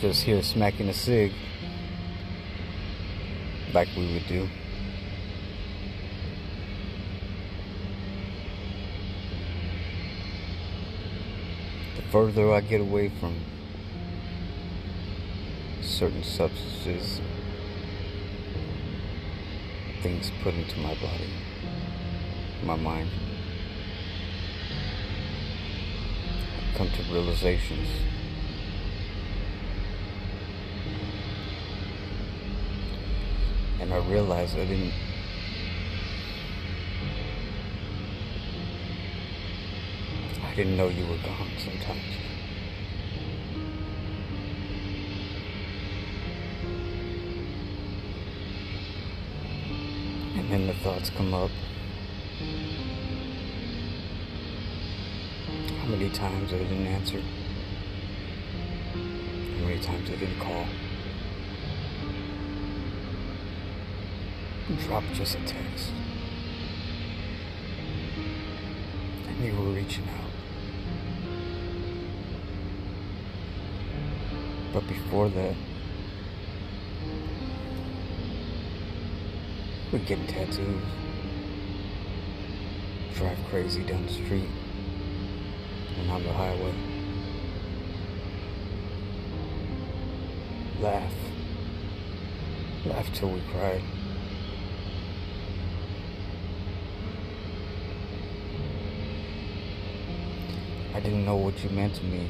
just here smacking a cig like we would do. The further I get away from certain substances, things put into my body, my mind, I come to realizations. And I realized I didn't I didn't know you were gone sometimes. And then the thoughts come up. How many times I didn't answer? How many times I didn't call? Drop just a text. And you were reaching out. But before that, we'd get tattoos, drive crazy down the street and on the highway, laugh, laugh till we cried. I didn't know what you meant to me.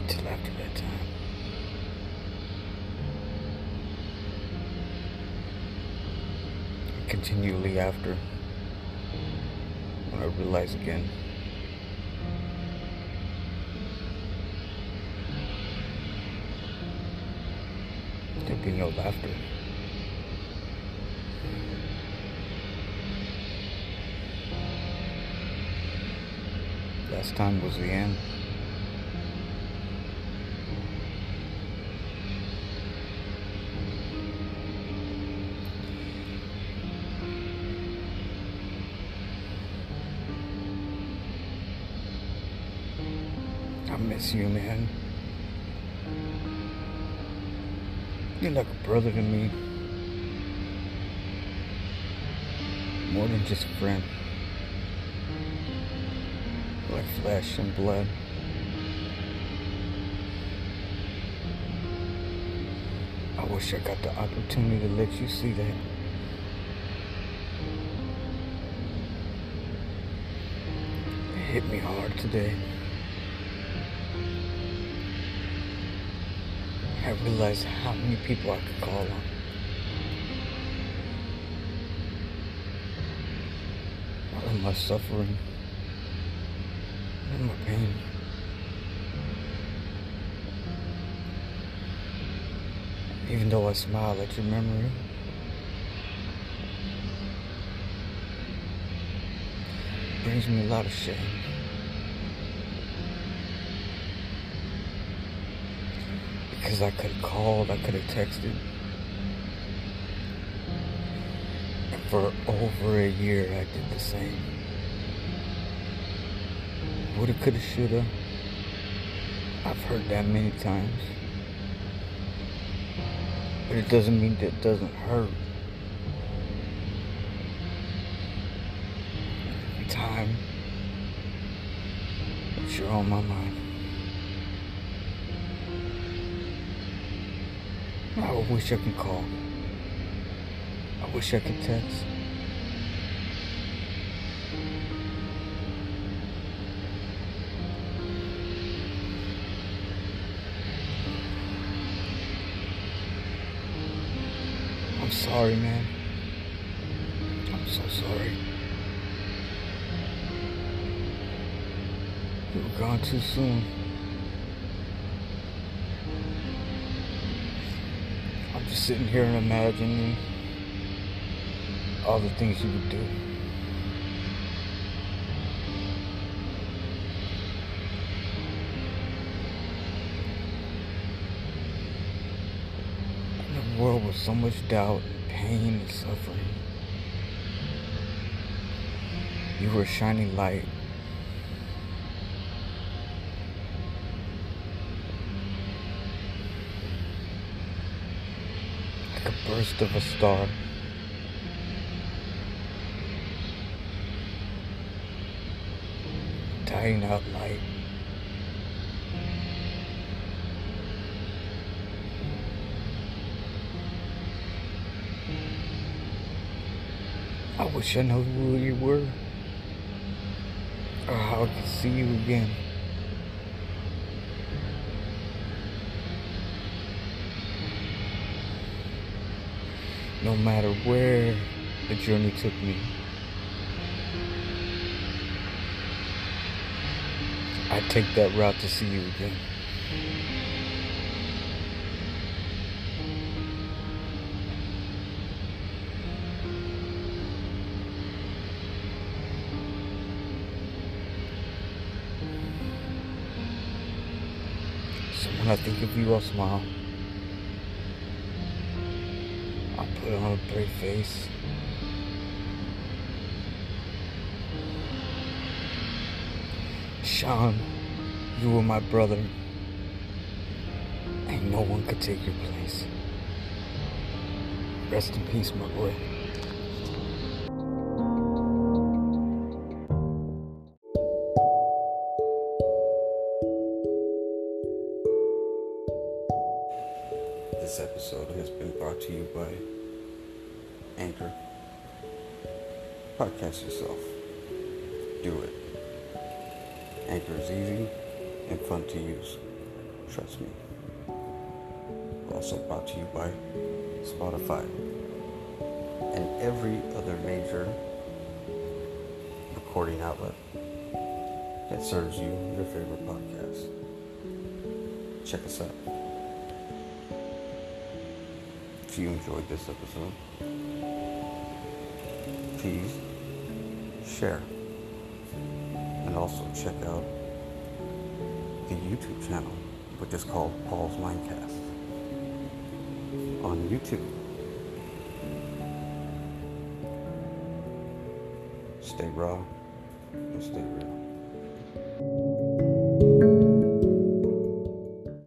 Until after that time. Continually after. When I realized again. There'd be no laughter. Last time was the end. I miss you, man. You're like a brother to me. More than just a friend. Like flesh and blood. I wish I got the opportunity to let you see that. It hit me hard today. I realized how many people I could call on. Of my suffering pain. Even though I smile at your memory, it brings me a lot of shame. Because I could have called, I could have texted. And for over a year, I did the same. Woulda, coulda, shoulda. I've heard that many times. But it doesn't mean that it doesn't hurt. Every time that you're on my mind. I wish I could call. I wish I could text. Sorry, man. I'm so sorry. You were gone too soon. I'm just sitting here and imagining all the things you would do. world with so much doubt, pain, and suffering. You were a shining light. Like a burst of a star. Dying out light. I wish I knew who you were. Or how I could see you again. No matter where the journey took me. I'd take that route to see you again. I think of you, I'll smile. I'll put on a brave face. Sean, you were my brother. And no one could take your place. Rest in peace, my boy. Episode has been brought to you by Anchor. Podcast yourself. Do it. Anchor is easy and fun to use. Trust me. Also brought to you by Spotify and every other major recording outlet that serves you your favorite podcast. Check us out. If you enjoyed this episode, please share. And also check out the YouTube channel, which is called Paul's Mindcast on YouTube. Stay raw and stay real.